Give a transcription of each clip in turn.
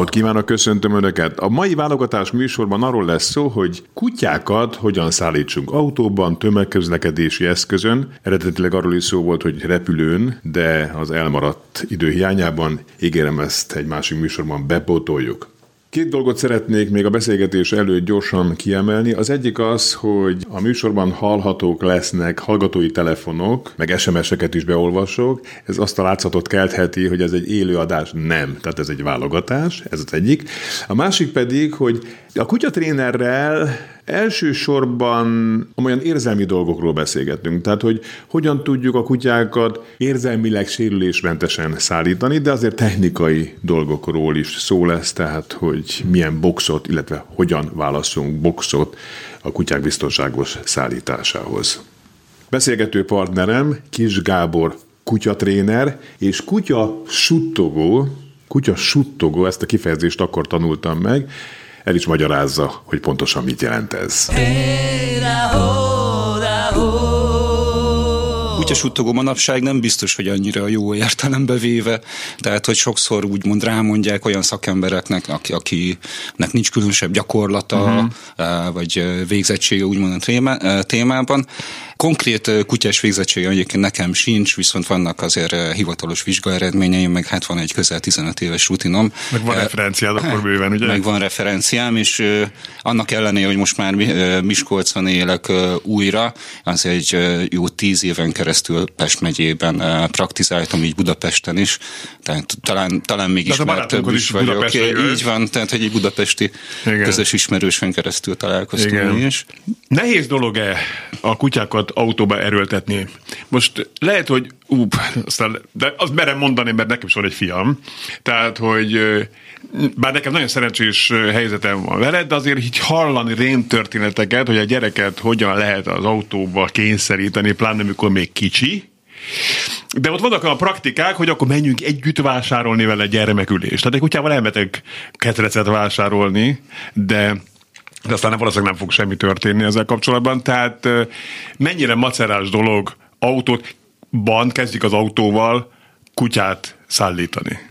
Napot kívánok, köszöntöm Önöket! A mai válogatás műsorban arról lesz szó, hogy kutyákat hogyan szállítsunk autóban, tömegközlekedési eszközön. Eredetileg arról is szó volt, hogy repülőn, de az elmaradt idő hiányában ígérem ezt egy másik műsorban bepótoljuk. Két dolgot szeretnék még a beszélgetés előtt gyorsan kiemelni. Az egyik az, hogy a műsorban hallhatók lesznek hallgatói telefonok, meg SMS-eket is beolvasok. Ez azt a látszatot keltheti, hogy ez egy élőadás. Nem. Tehát ez egy válogatás, ez az egyik. A másik pedig, hogy a kutyatrénerrel elsősorban olyan érzelmi dolgokról beszélgetünk. Tehát, hogy hogyan tudjuk a kutyákat érzelmileg sérülésmentesen szállítani, de azért technikai dolgokról is szó lesz, tehát, hogy milyen boxot, illetve hogyan válaszunk boxot a kutyák biztonságos szállításához. Beszélgető partnerem Kis Gábor kutyatréner és kutya suttogó, kutya suttogó, ezt a kifejezést akkor tanultam meg, el is magyarázza, hogy pontosan mit jelent ez. Kutyasuttogó manapság nem biztos, hogy annyira jó értelembe véve, tehát hogy sokszor úgymond rámondják olyan szakembereknek, aki, akinek nincs különösebb gyakorlata, uh-huh. vagy végzettsége úgymond a témában, Konkrét kutyás végzettsége egyébként nekem sincs, viszont vannak azért hivatalos vizsgaeredményeim, meg hát van egy közel 15 éves rutinom. Meg van referenciád akkor bőven, ugye? Meg van referenciám, és annak ellenére, hogy most már Miskolcon élek újra, az egy jó tíz éven keresztül Pest megyében praktizáltam, így Budapesten is, tehát talán, talán még ismertebb is, is vagyok. Így van, tehát egy budapesti Igen. közös ismerősen keresztül találkoztunk Igen. is. Nehéz dolog-e a kutyákat autóba erőltetni. Most lehet, hogy ú, aztán, de azt merem mondani, mert nekem is van egy fiam, tehát, hogy bár nekem nagyon szerencsés helyzetem van veled, de azért így hallani rém történeteket, hogy a gyereket hogyan lehet az autóba kényszeríteni, pláne amikor még kicsi, de ott vannak a praktikák, hogy akkor menjünk együtt vásárolni vele gyermekülést. Tehát egy kutyával elmetek ketrecet vásárolni, de de aztán valószínűleg nem fog semmi történni ezzel kapcsolatban. Tehát mennyire macerás dolog autót, ban kezdik az autóval kutyát szállítani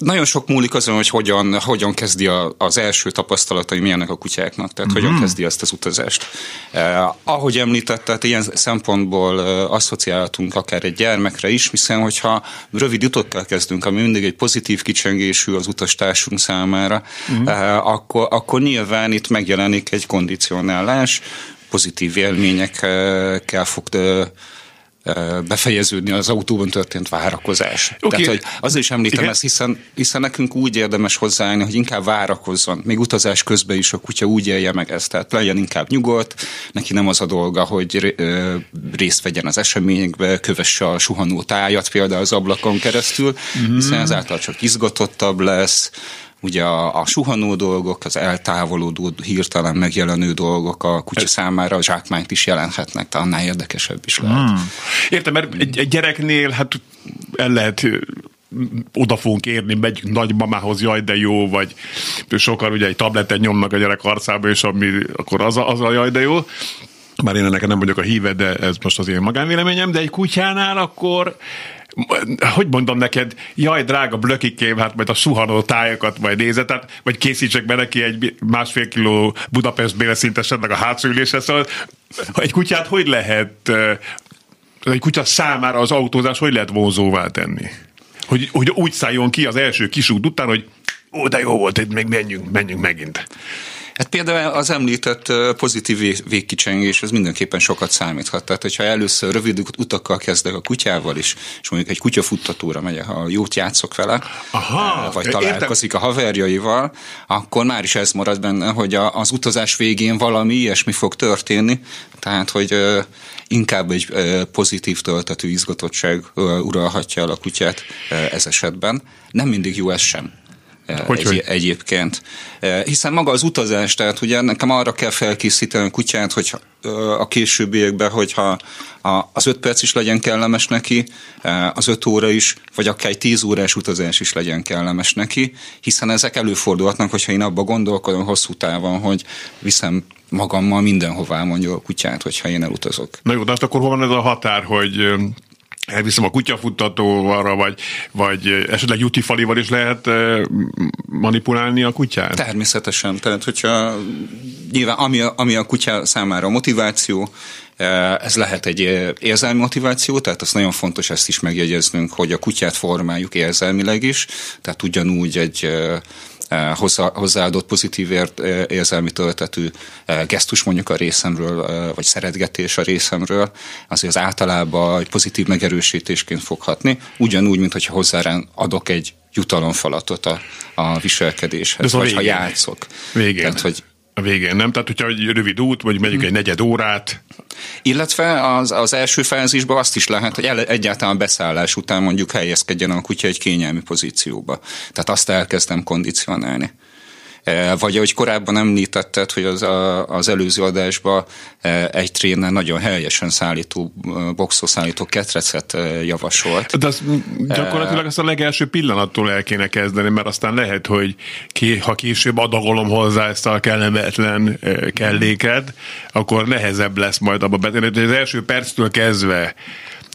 nagyon sok múlik azon, hogy hogyan, hogyan kezdi a, az első tapasztalatai milyenek a kutyáknak, tehát mm-hmm. hogyan mhm. kezdi ezt az utazást. Eh, ahogy említett, ilyen szempontból eh, asszociálhatunk akár egy gyermekre is, hiszen hogyha rövid utokkal kezdünk, ami mindig egy pozitív kicsengésű az utastársunk számára, mm-hmm. eh, akkor, akkor nyilván itt megjelenik egy kondicionálás, pozitív élményekkel fog befejeződni az autóban történt várakozás. Okay. Tehát, hogy azért is említem Igen. ezt, hiszen, hiszen nekünk úgy érdemes hozzáállni, hogy inkább várakozzon. Még utazás közben is a kutya úgy élje meg ezt. Tehát legyen inkább nyugodt, neki nem az a dolga, hogy részt vegyen az eseményekbe, kövesse a suhanó tájat például az ablakon keresztül, mm-hmm. hiszen ezáltal csak izgatottabb lesz, ugye a, a suhanó dolgok, az eltávolodó, hirtelen megjelenő dolgok a kutya számára a zsákmányt is jelenthetnek, tehát annál érdekesebb is lehet. Hmm. Értem, mert egy, egy gyereknél hát el lehet oda fogunk érni, megyünk nagymamához, jaj, de jó, vagy sokan ugye egy tabletet nyomnak a gyerek arcába, és ami, akkor az a, az a jaj, de jó. Már én ennek nem vagyok a híve, de ez most az én magánvéleményem, de egy kutyánál akkor hogy mondom neked, jaj, drága blökikém, hát majd a suhanó tájakat majd nézed, tehát, vagy készítsek be neki egy másfél kiló Budapest béleszintesednek a hátszülésre, szóval egy kutyát hogy lehet, egy kutya számára az autózás hogy lehet vonzóvá tenni? Hogy, hogy úgy szálljon ki az első kisút után, hogy ó, de jó volt, itt még menjünk, menjünk megint. Hát például az említett pozitív végkicsengés, ez mindenképpen sokat számíthat. Tehát, hogyha először rövid utakkal kezdek a kutyával is, és mondjuk egy kutyafuttatóra megyek, ha jót játszok vele, Aha, vagy találkozik értem. a haverjaival, akkor már is ez marad benne, hogy az utazás végén valami ilyesmi fog történni, tehát, hogy inkább egy pozitív töltető izgatottság uralhatja el a kutyát ez esetben. Nem mindig jó ez sem. Hogy, egy, hogy? egyébként. Hiszen maga az utazás, tehát ugye nekem arra kell felkészíteni a kutyát, hogy a későbbiekben, hogyha az öt perc is legyen kellemes neki, az öt óra is, vagy akár egy tíz órás utazás is legyen kellemes neki, hiszen ezek előfordulhatnak, hogyha én abba gondolkodom hosszú távon, hogy viszem magammal mindenhová mondja a kutyát, hogyha én elutazok. Na jó, de azt akkor hol van ez a határ, hogy elviszem a kutyafuttatóval, vagy, vagy esetleg jutifalival is lehet manipulálni a kutyát? Természetesen. Tehát, hogyha nyilván ami a, ami a kutya számára motiváció, ez lehet egy érzelmi motiváció, tehát az nagyon fontos ezt is megjegyeznünk, hogy a kutyát formáljuk érzelmileg is, tehát ugyanúgy egy hozzá, hozzáadott pozitív ért, érzelmi töltetű gesztus mondjuk a részemről, vagy szeretgetés a részemről, azért az általában egy pozitív megerősítésként foghatni, ugyanúgy, mint hogyha hozzá adok egy jutalomfalatot a, a viselkedéshez, vagy ha játszok. Végén. Tehát, hogy a végén, nem? Tehát, hogyha egy rövid út, vagy megyünk egy negyed órát. Illetve az, az első fázisban azt is lehet, hogy el, egyáltalán beszállás után mondjuk helyezkedjen a kutya egy kényelmi pozícióba. Tehát azt elkezdem kondicionálni. E, vagy ahogy korábban említetted, hogy az, a, az előző adásban e, egy tréner nagyon helyesen szállító, boxoszállító ketrecet e, javasolt. De az gyakorlatilag ezt a legelső pillanattól el kéne kezdeni, mert aztán lehet, hogy ki, ha később adagolom hozzá ezt a kellemetlen kelléket, akkor nehezebb lesz majd abba betenni. Az első perctől kezdve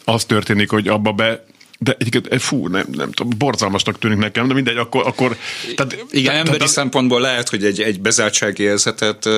az történik, hogy abba be de egyébként, eh, fú, nem, nem tudom, borzalmasnak tűnik nekem, de mindegy, akkor... akkor tehát, Igen, tehát, emberi tehát, szempontból lehet, hogy egy, egy bezártsági érzetet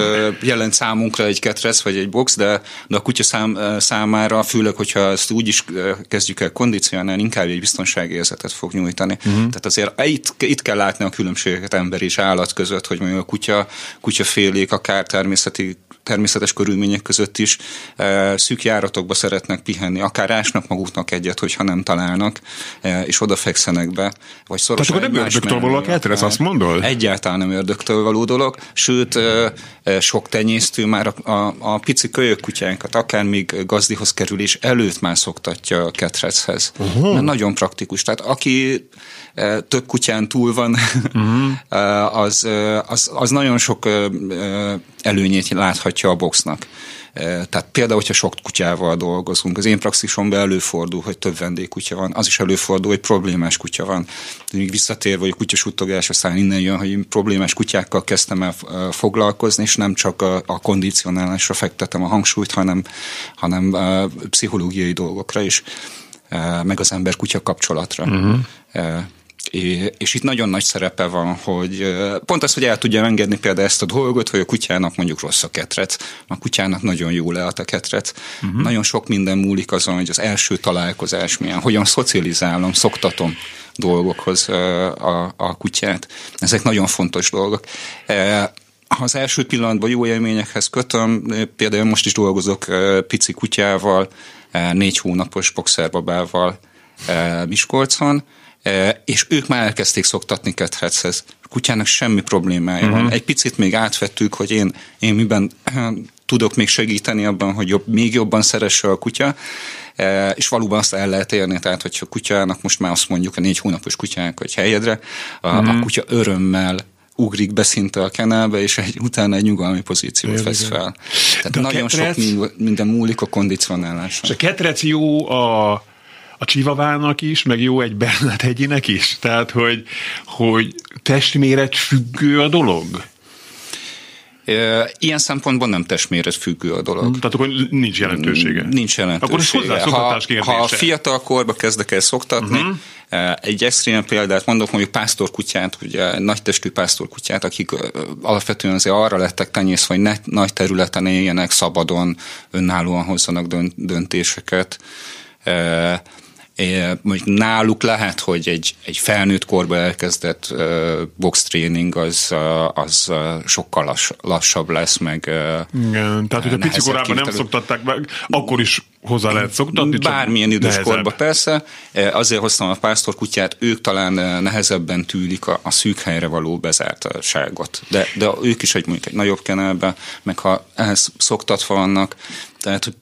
jelent számunkra egy ketrec vagy egy box, de, de a kutya szám, számára, főleg, hogyha ezt úgy is kezdjük el kondicionálni, inkább egy biztonsági érzetet fog nyújtani. Uh-huh. Tehát azért itt, itt kell látni a különbségeket ember és állat között, hogy mondjuk a kutya, kutyafélék akár természeti természetes körülmények között is e, szűk járatokba szeretnek pihenni, akár ásnak maguknak egyet, hogyha nem találnak, e, és odafekszenek be, vagy szorosan Tehát akkor nem ördögtől való a ketrec, azt mondod? Egyáltalán nem ördögtől való dolog, sőt, e, sok tenyésztő már a, a, a pici kölyök kutyánkat, akár még gazdihoz kerülés előtt már szoktatja a ketrechez. Uh-huh. Mert nagyon praktikus. Tehát aki több kutyán túl van, uh-huh. az, az, az nagyon sok előnyét láthatja a boxnak. Tehát például, hogyha sok kutyával dolgozunk, az én praxisomban előfordul, hogy több vendégkutya van, az is előfordul, hogy problémás kutya van. De még visszatérve, hogy a kutyasuttogás, aztán innen jön, hogy én problémás kutyákkal kezdtem el foglalkozni, és nem csak a, a kondicionálásra fektetem a hangsúlyt, hanem, hanem a pszichológiai dolgokra is meg az ember-kutya kapcsolatra. Uh-huh. És itt nagyon nagy szerepe van, hogy pont az, hogy el tudja engedni például ezt a dolgot, hogy a kutyának mondjuk rossz a ketrec, a kutyának nagyon jó lehet a ketrec. Uh-huh. Nagyon sok minden múlik azon, hogy az első találkozás milyen, hogyan szocializálom, szoktatom dolgokhoz a, a kutyát. Ezek nagyon fontos dolgok. Ha az első pillanatban jó élményekhez kötöm, például most is dolgozok pici kutyával, négy hónapos boxerbabával Miskolcon, és ők már elkezdték szoktatni ketrechez. A kutyának semmi problémája uh-huh. van. Mhm. Egy picit még átvettük, hogy én, én miben tudok még segíteni abban, hogy jobb, még jobban szeresse a kutya, és valóban azt el lehet érni, tehát hogyha a kutyának most már azt mondjuk a négy hónapos kutyának, hogy helyedre, a, uh-huh. a mhm. kutya örömmel ugrik be szinte a kenelbe, és egy, utána egy nyugalmi pozíciót vesz fel. Tehát De nagyon ketrec... sok minden múlik a kondicionáláson. És a ketrec jó a a csivavának is, meg jó egy Bernát hegyinek is? Tehát, hogy, hogy testméret függő a dolog? Ilyen szempontból nem testméret függő a dolog. Tehát akkor nincs jelentősége? Nincs jelentősége. Akkor ez ha, ha fiatal korba kezdek el szoktatni, uh-huh. egy extrém példát mondok, mondjuk pásztorkutyát, ugye nagytestű pásztorkutyát, akik alapvetően azért arra lettek tenyészve, hogy ne, nagy területen éljenek, szabadon, önállóan hozzanak döntéseket mondjuk náluk lehet, hogy egy, egy felnőtt korba elkezdett box training az, az sokkal lass, lassabb lesz, meg Igen, tehát hogyha pici korában nem szoktatták meg, akkor is hozzá lehet szoktatni? Bármilyen idős korba persze. Azért hoztam a pásztorkutyát, ők talán nehezebben tűlik a, a szűk helyre való bezártságot. De, de ők is egy mondjuk egy nagyobb kenelbe, meg ha ehhez szoktatva vannak, tehát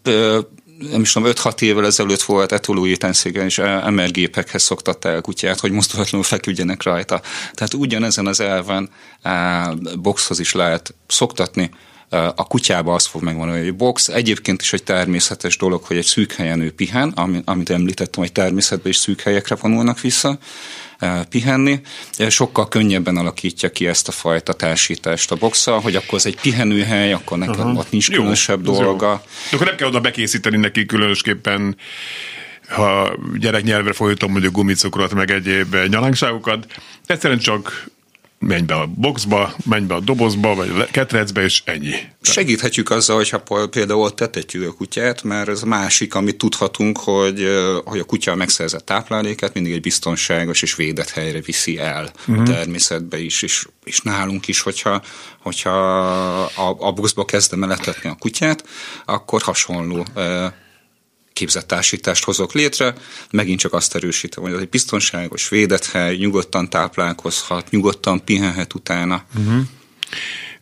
nem is tudom, 5-6 évvel ezelőtt volt etolóétenszéken, és MR-gépekhez szoktatta el kutyát, hogy mozdulatlanul feküdjenek rajta. Tehát ugyanezen az elven boxhoz is lehet szoktatni, a kutyába az fog megvan, hogy box egyébként is egy természetes dolog, hogy egy szűk helyen ő pihen, amit említettem, hogy természetben is szűk helyekre vonulnak vissza, pihenni, sokkal könnyebben alakítja ki ezt a fajta társítást a boxa, hogy akkor az egy pihenőhely, akkor nekem Aha. ott nincs különösebb jó, dolga. Jó. De akkor nem kell oda bekészíteni neki különösképpen ha gyereknyelvre folytom mondjuk gumicukrot, meg egyéb nyalánkságokat, egyszerűen csak menj be a boxba, menj be a dobozba, vagy a ketrecbe, és ennyi. Segíthetjük azzal, hogyha például ott tetetjük a kutyát, mert ez a másik, amit tudhatunk, hogy, hogy a kutya megszerzett tápláléket mindig egy biztonságos és védett helyre viszi el uh-huh. a mhm. természetbe is, és, és nálunk is, hogyha, hogyha a, a boxba kezdem eletetni a kutyát, akkor hasonló képzett társítást hozok létre, megint csak azt erősítem, hogy ez egy biztonságos, védett hely, nyugodtan táplálkozhat, nyugodtan pihenhet utána. Uh-huh.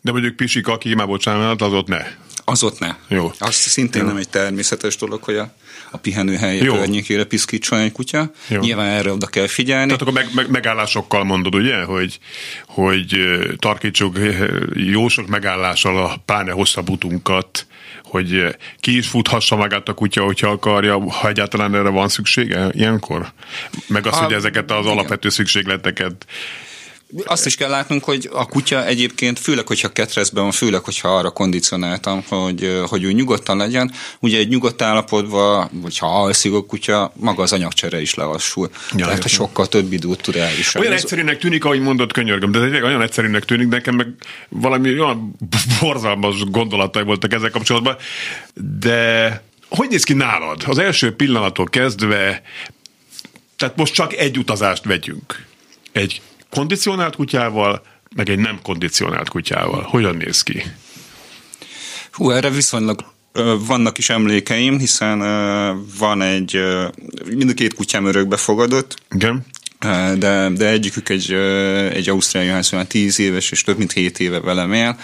De mondjuk pisik, aki már bocsánat, az ott ne. Az ott ne. Jó. Az szintén Jó. nem egy természetes dolog, hogy a, a pihenőhely környékére piszkítson egy kutya. Jó. Nyilván erre oda kell figyelni. Tehát akkor meg, meg, megállásokkal mondod, ugye, hogy, hogy tarkítsuk jó sok megállással a pláne hosszabb utunkat, hogy ki is futhassa magát a kutya, hogyha akarja, ha egyáltalán erre van szüksége ilyenkor? Meg az, a, hogy ezeket az igen. alapvető szükségleteket azt is kell látnunk, hogy a kutya egyébként, főleg, hogyha ketrezben van, főleg, hogyha arra kondicionáltam, hogy, hogy ő nyugodtan legyen, ugye egy nyugodt állapotban, hogyha alszik a kutya, maga az anyagcsere is lelassul. Ja, Tehát, hogy sokkal több időt tud elviselni. Olyan egyszerűnek tűnik, ahogy mondott, könyörgöm, de ez olyan egyszerűnek tűnik, nekem meg valami olyan borzalmas gondolatai voltak ezzel kapcsolatban, de hogy néz ki nálad? Az első pillanattól kezdve, tehát most csak egy utazást vegyünk. Egy kondicionált kutyával, meg egy nem kondicionált kutyával. Hogyan néz ki? Hú, erre viszonylag vannak is emlékeim, hiszen van egy, mind a két kutyám örökbe fogadott. Igen. De, de egyikük egy, egy ausztráliai ház, olyan 10 éves, és több mint 7 éve velem él.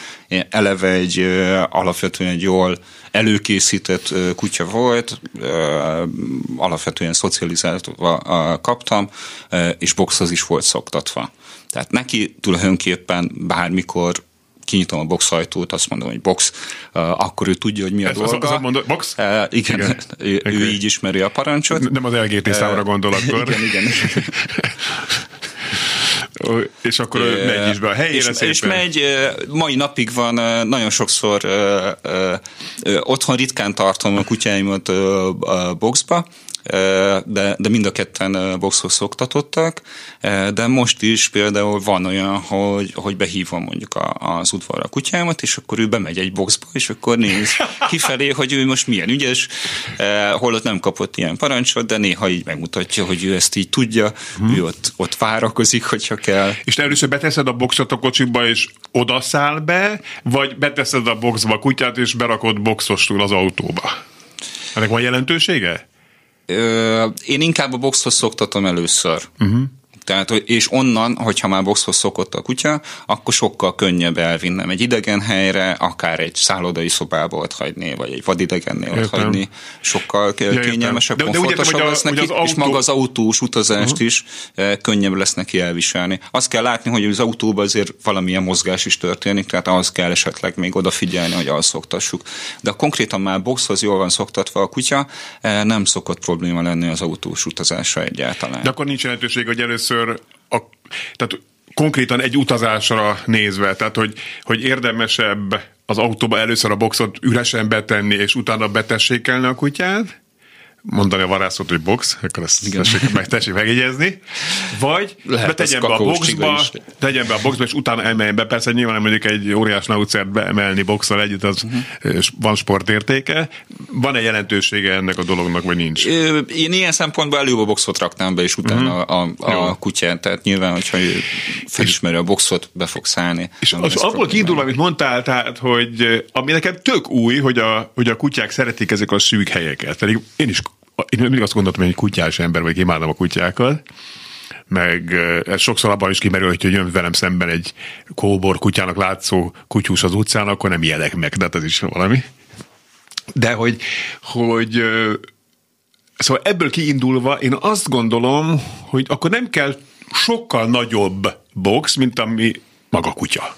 Eleve egy alapvetően egy jól előkészített kutya volt, alapvetően szocializálva kaptam, és boxhoz is volt szoktatva. Tehát neki tulajdonképpen bármikor kinyitom a box ajtót, azt mondom, hogy box, akkor ő tudja, hogy mi a Ez dolga. Az, az mondod, box? Uh, igen, igen. ő, ő így ismeri a parancsot. Nem az LGT számra gondol akkor. igen, igen. és akkor é, megy is be a helyére és, szépen. és megy, mai napig van, nagyon sokszor ö, ö, ö, otthon ritkán tartom a kutyáimat a boxba, de, de mind a ketten boxhoz szoktatottak, de most is például van olyan, hogy, hogy behívom mondjuk a, az udvarra a kutyámat, és akkor ő bemegy egy boxba, és akkor néz kifelé, hogy ő most milyen ügyes, holott nem kapott ilyen parancsot, de néha így megmutatja, hogy ő ezt így tudja, hmm. ő ott, ott várakozik, hogyha kell. És te először beteszed a boxot a kocsiba, és odaszáll be, vagy beteszed a boxba a kutyát, és berakod boxostul az autóba? Ennek van jelentősége? Én inkább a boxhoz szoktatom először. Uh-huh. Tehát, és onnan, hogyha már boxhoz szokott a kutya, akkor sokkal könnyebb elvinnem egy idegen helyre, akár egy szállodai szobába ott hagyni, vagy egy vadidegennél ott hagyni. Sokkal ja, kényelmesebb, de, komfortosabb de, lesz neki, autó... és maga az autós utazást uh-huh. is eh, könnyebb lesz neki elviselni. Azt kell látni, hogy az autóban azért valamilyen mozgás is történik, tehát az kell esetleg még odafigyelni, hogy szoktassuk. De konkrétan már boxhoz jól van szoktatva a kutya, eh, nem szokott probléma lenni az autós utazásra egyáltalán. De akkor nincs lehetőség, hogy először először a, tehát konkrétan egy utazásra nézve, tehát hogy, hogy érdemesebb az autóba először a boxot üresen betenni, és utána betessékelni a kutyát, mondani a varászot, hogy box, akkor ezt Igen. tessék, meg, tessék megjegyezni, vagy Lehet tegyen be a boxba, tegyen be a boxba, és utána emeljen be. Persze nyilván mondjuk egy óriás naucert beemelni boxal együtt, az uh-huh. van sportértéke. Van-e jelentősége ennek a dolognak, vagy nincs? Én ilyen szempontból előbb a boxot raknám be, és utána uh-huh. a, a, a kutyát. Tehát nyilván, hogyha felismeri a boxot, be fog szállni. És az abból kiindul, amit mondtál, tehát, hogy ami nekem tök új, hogy a, hogy a kutyák szeretik ezek a szűk helyeket. Pedig én is én mindig azt gondoltam, hogy egy kutyás ember, vagy imádom a kutyákat, meg ez sokszor abban is kimerül, hogy jön velem szemben egy kóbor kutyának látszó kutyus az utcán, akkor nem ijedek meg, de hát ez is valami. De hogy, hogy Szóval ebből kiindulva én azt gondolom, hogy akkor nem kell sokkal nagyobb box, mint ami maga kutya.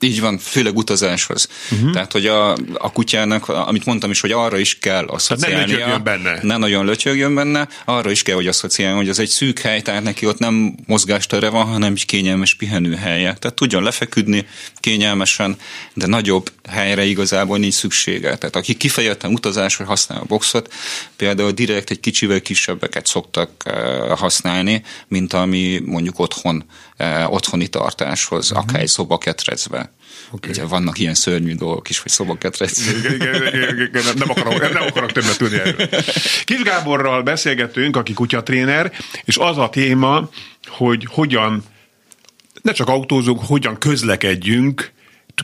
Így van, főleg utazáshoz. Uh-huh. Tehát, hogy a, a kutyának, amit mondtam is, hogy arra is kell asszociálnia. Tehát ne benne. Ne nagyon lötyögjön benne, arra is kell, hogy asszociáljon, hogy az egy szűk hely, tehát neki ott nem mozgástere van, hanem egy kényelmes pihenőhelye. Tehát tudjon lefeküdni kényelmesen, de nagyobb helyre igazából nincs szüksége. Tehát aki kifejezetten utazásra használ a boxot, például direkt egy kicsivel kisebbeket szoktak uh, használni, mint ami mondjuk otthon, otthoni tartáshoz, uh-huh. akár egy szobaketrecbe. Okay. Ugye vannak ilyen szörnyű dolgok is, hogy szobaketrec. nem, akarok, nem akarok többet tudni erről. Kis Gáborral beszélgettünk, aki kutyatréner, és az a téma, hogy hogyan ne csak autózunk, hogyan közlekedjünk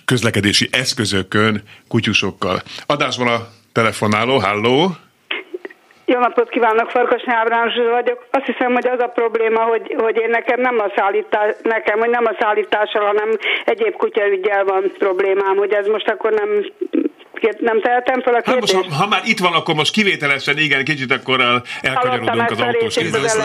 közlekedési eszközökön kutyusokkal. Adásban a telefonáló, halló! Jó napot kívánok, Farkas Ábrán vagyok. Azt hiszem, hogy az a probléma, hogy, hogy én nekem nem a szállítás, nekem, hogy nem a szállítással, hanem egyéb kutyaügyel van problémám, hogy ez most akkor nem nem tehetem fel a kérdést? Hát most, ha, ha, már itt van, akkor most kivételesen, igen, kicsit akkor elkanyarodunk az autós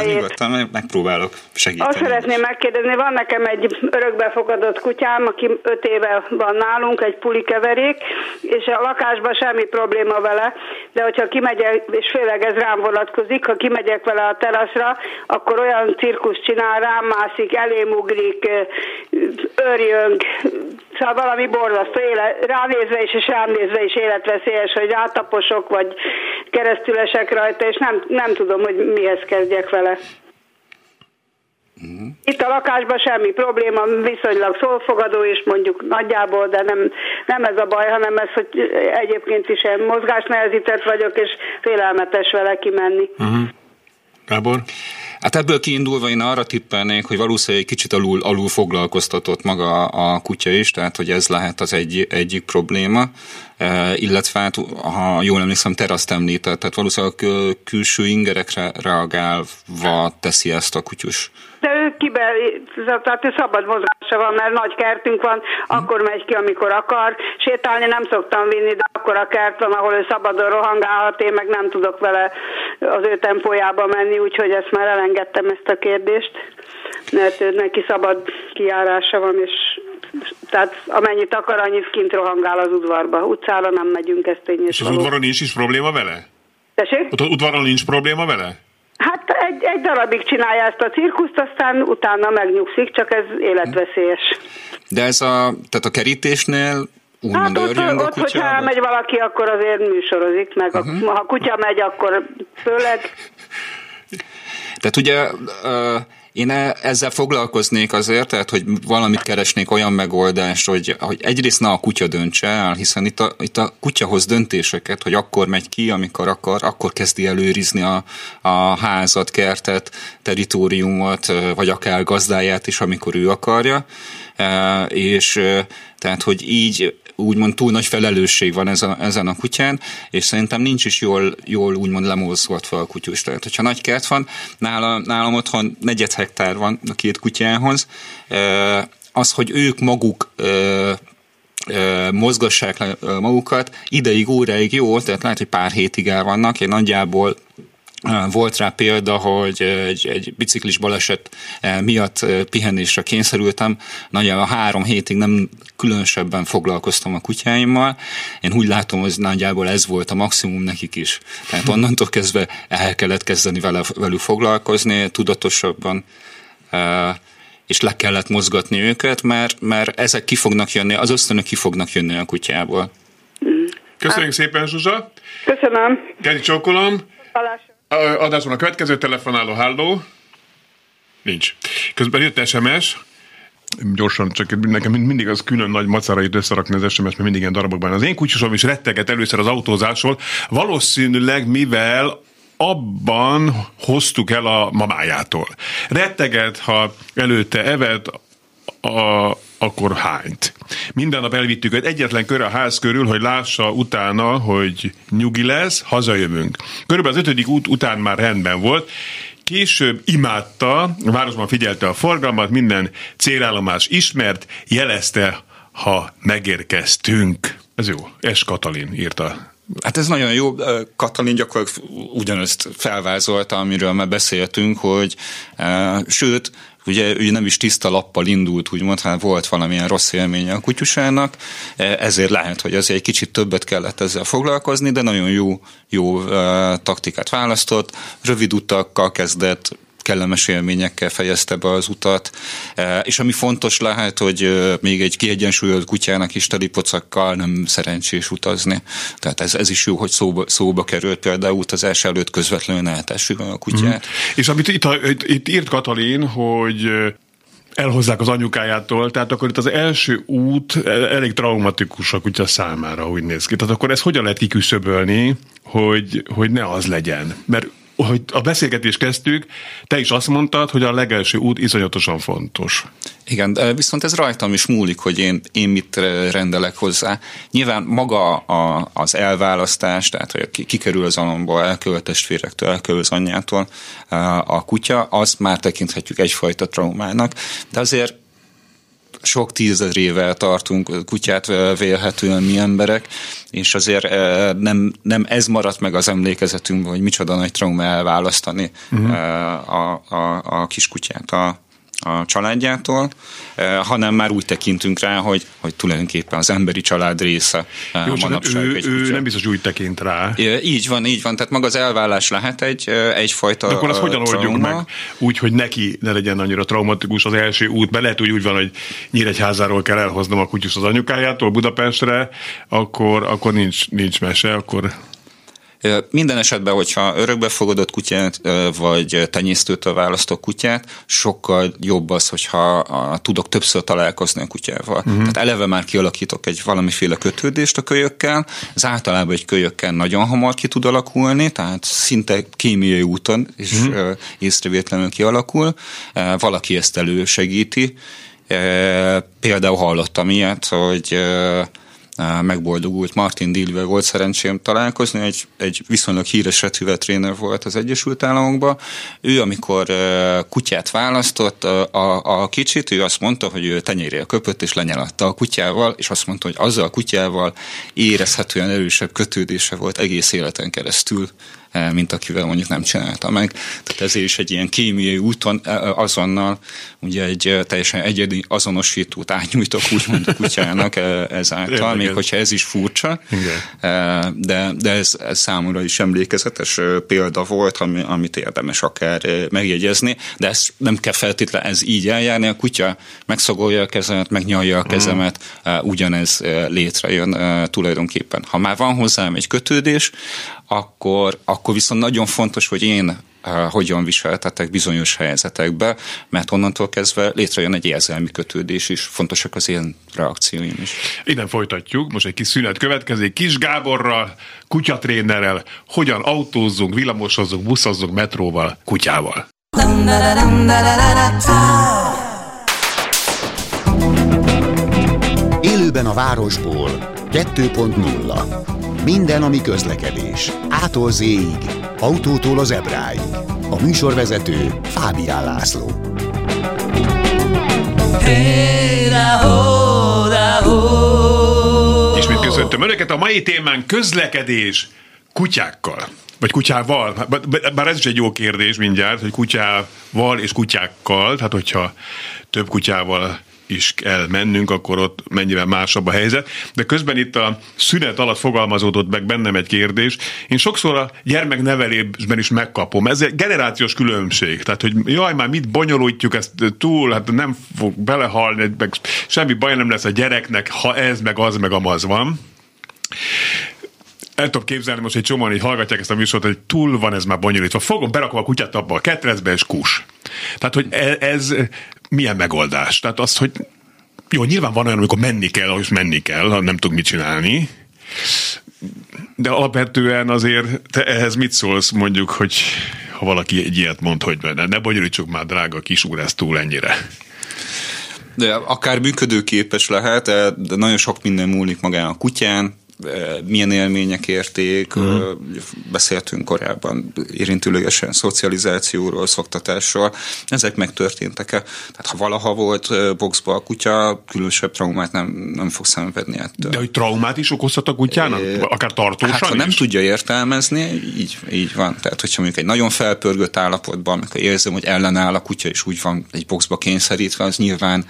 Nyugodtan megpróbálok segíteni. Azt szeretném megkérdezni, van nekem egy örökbefogadott kutyám, aki öt éve van nálunk, egy pulikeverék, és a lakásban semmi probléma vele, de hogyha kimegyek, és főleg ez rám vonatkozik, ha kimegyek vele a teraszra, akkor olyan cirkusz csinál, rám mászik, elém ugrik, örjönk, szóval valami borzasztó, éle, ránézve is, és rám nézve is életveszélyes, hogy rátaposok, vagy keresztülesek rajta, és nem, nem tudom, hogy mihez kezdjek vele. Uh-huh. Itt a lakásban semmi probléma, viszonylag szólfogadó is mondjuk nagyjából, de nem, nem ez a baj, hanem ez, hogy egyébként is mozgásnehezített vagyok, és félelmetes vele kimenni. Uh-huh. Gábor? Hát ebből kiindulva én arra tippelnék, hogy valószínűleg egy kicsit alul, alul foglalkoztatott maga a kutya is, tehát hogy ez lehet az egy, egyik probléma, e, illetve hát, ha jól emlékszem, teraszt említett, tehát valószínűleg külső ingerekre reagálva teszi ezt a kutyus. De ő kibe, tehát szabad mozgása van, mert nagy kertünk van, akkor megy ki, amikor akar. Sétálni nem szoktam vinni, de akkor a kert van, ahol ő szabadon rohangálhat, én meg nem tudok vele az ő tempójába menni, úgyhogy ezt már elengedtem ezt a kérdést, mert ő neki szabad kiárása van, és tehát amennyit akar, annyit kint rohangál az udvarba. Utcára nem megyünk, ezt tényleg. És az udvaron nincs is probléma vele? Tessék? Ott udvaron nincs probléma vele? Hát egy, egy darabig csinálja ezt a cirkuszt, aztán utána megnyugszik, csak ez életveszélyes. De ez a, tehát a kerítésnél úgymond hát ott, ott, hogyha elmegy valaki, akkor azért műsorozik, meg uh-huh. a, ha a kutya megy, akkor főleg. Tehát ugye én e, ezzel foglalkoznék azért, tehát hogy valamit keresnék olyan megoldást, hogy, hogy egyrészt ne a kutya döntse el, hiszen itt a, itt a kutyahoz döntéseket, hogy akkor megy ki, amikor akar, akkor kezdi előrizni a, a házat, kertet, teritoriumot, vagy akár gazdáját is, amikor ő akarja. És tehát, hogy így úgymond túl nagy felelősség van ezen, ezen a kutyán, és szerintem nincs is jól, jól úgymond lemozgatva a kutyus. Tehát, hogyha nagy kert van, nálam, nálam otthon negyed hektár van a két kutyához, az, hogy ők maguk mozgassák magukat, ideig, óráig jó, tehát lehet, hogy pár hétig el vannak, én nagyjából volt rá példa, hogy egy, egy biciklis baleset miatt pihenésre kényszerültem. Nagyjából három hétig nem különösebben foglalkoztam a kutyáimmal. Én úgy látom, hogy nagyjából ez volt a maximum nekik is. Tehát onnantól kezdve el kellett kezdeni vele, velük foglalkozni tudatosabban és le kellett mozgatni őket, mert, mert ezek ki fognak jönni, az ösztönök ki fognak jönni a kutyából. Köszönjük szépen, Zsuzsa! Köszönöm! Kedi csókolom! Adásban a következő telefonáló, halló. Nincs. Közben jött SMS, gyorsan, csak nekem mindig az külön nagy macára itt összerakni az SMS, mert mindig ilyen darabokban. Az én kutyusom is retteget először az autózásról, valószínűleg mivel abban hoztuk el a mamájától. Retteget, ha előtte evett, a, akkor hányt. Minden nap elvittük őt egyetlen kör a ház körül, hogy lássa utána, hogy nyugi lesz, hazajövünk. Körülbelül az ötödik út után már rendben volt, Később imádta, a városban figyelte a forgalmat, minden célállomás ismert, jelezte, ha megérkeztünk. Ez jó. Es Katalin írta Hát ez nagyon jó. Katalin gyakorlatilag ugyanazt felvázolta, amiről már beszéltünk, hogy sőt, ugye ő nem is tiszta lappal indult, úgymond, hanem volt valamilyen rossz élménye a kutyusának, ezért lehet, hogy azért egy kicsit többet kellett ezzel foglalkozni, de nagyon jó, jó taktikát választott, rövid utakkal kezdett, kellemes élményekkel fejezte be az utat, e, és ami fontos lehet, hogy még egy kiegyensúlyozott kutyának is teli pocakkal nem szerencsés utazni. Tehát ez, ez is jó, hogy szóba, szóba került például utazás előtt közvetlenül eltessük a kutyát. Mm. És amit itt, itt, írt Katalin, hogy elhozzák az anyukájától, tehát akkor itt az első út elég traumatikus a kutya számára, úgy néz ki. Tehát akkor ezt hogyan lehet kiküszöbölni, hogy, hogy ne az legyen? Mert hogy a beszélgetést kezdtük, te is azt mondtad, hogy a legelső út iszonyatosan fontos. Igen, viszont ez rajtam is múlik, hogy én, én mit rendelek hozzá. Nyilván maga a, az elválasztás, tehát hogy kikerül az alomból, elkövet a testvérektől, elkövet az anyjától a kutya, azt már tekinthetjük egyfajta traumának, de azért sok tízezrével tartunk kutyát vélhetően mi emberek, és azért nem, nem ez maradt meg az emlékezetünkben, hogy micsoda nagy trauma elválasztani uh-huh. a, a, a kiskutyát a, a családjától, eh, hanem már úgy tekintünk rá, hogy, hogy tulajdonképpen az emberi család része eh, Jó, manapság ő, egy ő nem biztos úgy tekint rá. Így van, így van, tehát maga az elvállás lehet egy, egyfajta De akkor azt hogyan trauma. oldjuk meg? Úgy, hogy neki ne legyen annyira traumatikus az első út, be lehet, hogy úgy van, hogy Nyíregyházáról kell elhoznom a kutyus az anyukájától Budapestre, akkor, akkor nincs, nincs mese, akkor minden esetben, hogyha örökbefogadott kutyát, vagy tenyésztőtől választok kutyát, sokkal jobb az, hogyha tudok többször találkozni a kutyával. Uh-huh. Tehát eleve már kialakítok egy valamiféle kötődést a kölyökkel, ez általában egy kölyökkel nagyon hamar ki tud alakulni, tehát szinte kémiai úton is uh-huh. észrevétlenül kialakul. Valaki ezt elősegíti. Például hallottam ilyet, hogy megboldogult Martin Dillvel volt szerencsém találkozni, egy, egy viszonylag híres tréner volt az Egyesült Államokban. Ő, amikor kutyát választott, a, a, kicsit, ő azt mondta, hogy ő tenyérére köpött és lenyelatta a kutyával, és azt mondta, hogy azzal a kutyával érezhetően erősebb kötődése volt egész életen keresztül mint akivel mondjuk nem csinálta meg. Tehát ezért is egy ilyen kémiai úton eh, azonnal ugye egy eh, teljesen egyedi azonosítót átnyújtok úgymond a kutyának ezáltal, még hogyha ez is furcsa, Igen. de, de ez, ez számomra is emlékezetes példa volt, ami, amit érdemes akár megjegyezni, de ez nem kell feltétlenül ez így eljárni, a kutya megszagolja a kezemet, megnyalja a kezemet, mm. ugyanez létrejön tulajdonképpen. Ha már van hozzám egy kötődés, akkor, akkor viszont nagyon fontos, hogy én uh, hogyan viseltetek bizonyos helyzetekbe, mert onnantól kezdve létrejön egy érzelmi kötődés is, fontosak az én reakcióim is. Innen folytatjuk, most egy kis szünet következik, Kis Gáborral, kutyatrénerrel, hogyan autózzunk, villamosozzunk, buszozzunk metróval, kutyával. Élőben a városból. 2.0 minden, ami közlekedés. Ától z autótól az ebráig. A műsorvezető Fábián László. Ismét köszöntöm Önöket, a mai témán közlekedés kutyákkal. Vagy kutyával. Bár ez is egy jó kérdés mindjárt, hogy kutyával és kutyákkal, tehát hogyha több kutyával is kell mennünk, akkor ott mennyivel másabb a helyzet. De közben itt a szünet alatt fogalmazódott meg bennem egy kérdés. Én sokszor a gyermeknevelésben is megkapom. Ez egy generációs különbség. Tehát, hogy jaj, már mit bonyolítjuk ezt túl, hát nem fog belehalni, meg semmi baj nem lesz a gyereknek, ha ez, meg az, meg amaz van el tudom képzelni, most egy csomóan így hallgatják ezt a műsort, hogy túl van ez már bonyolítva. Fogom, berakom a kutyát abba a ketrecbe, és kus. Tehát, hogy e- ez, milyen megoldás? Tehát az, hogy jó, nyilván van olyan, amikor menni kell, ahogy menni kell, ha nem tud mit csinálni, de alapvetően azért te ehhez mit szólsz mondjuk, hogy ha valaki egy ilyet mond, hogy ne, ne bonyolítsuk már, drága kis úr, ezt túl ennyire. De akár működőképes lehet, de nagyon sok minden múlik magán a kutyán, milyen élmények érték, uh-huh. beszéltünk korábban érintőlegesen szocializációról, szoktatásról, ezek megtörténtek-e? Tehát ha valaha volt boxba a kutya, különösebb traumát nem, nem fog szenvedni ettől. De hogy traumát is okozhat a kutyának? É, Akár tartósan hát, ha is? nem tudja értelmezni, így, így van. Tehát, hogyha mondjuk egy nagyon felpörgött állapotban, amikor érzem, hogy ellenáll a kutya, és úgy van egy boxba kényszerítve, az nyilván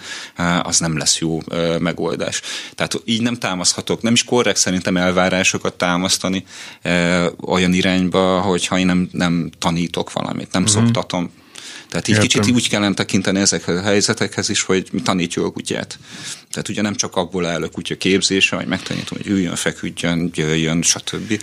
az nem lesz jó megoldás. Tehát így nem támaszhatok, nem is korrekt szerintem elvárásokat támasztani olyan irányba, hogyha én nem, nem tanítok valamit, nem uh-huh. szoktatom. Tehát így Értem. kicsit úgy kellene tekinteni ezekhez a helyzetekhez is, hogy mi tanítjuk a kutyát. Tehát ugye nem csak abból áll a kutya képzése, vagy megtanítom, hogy üljön, feküdjön, jöjjön, stb.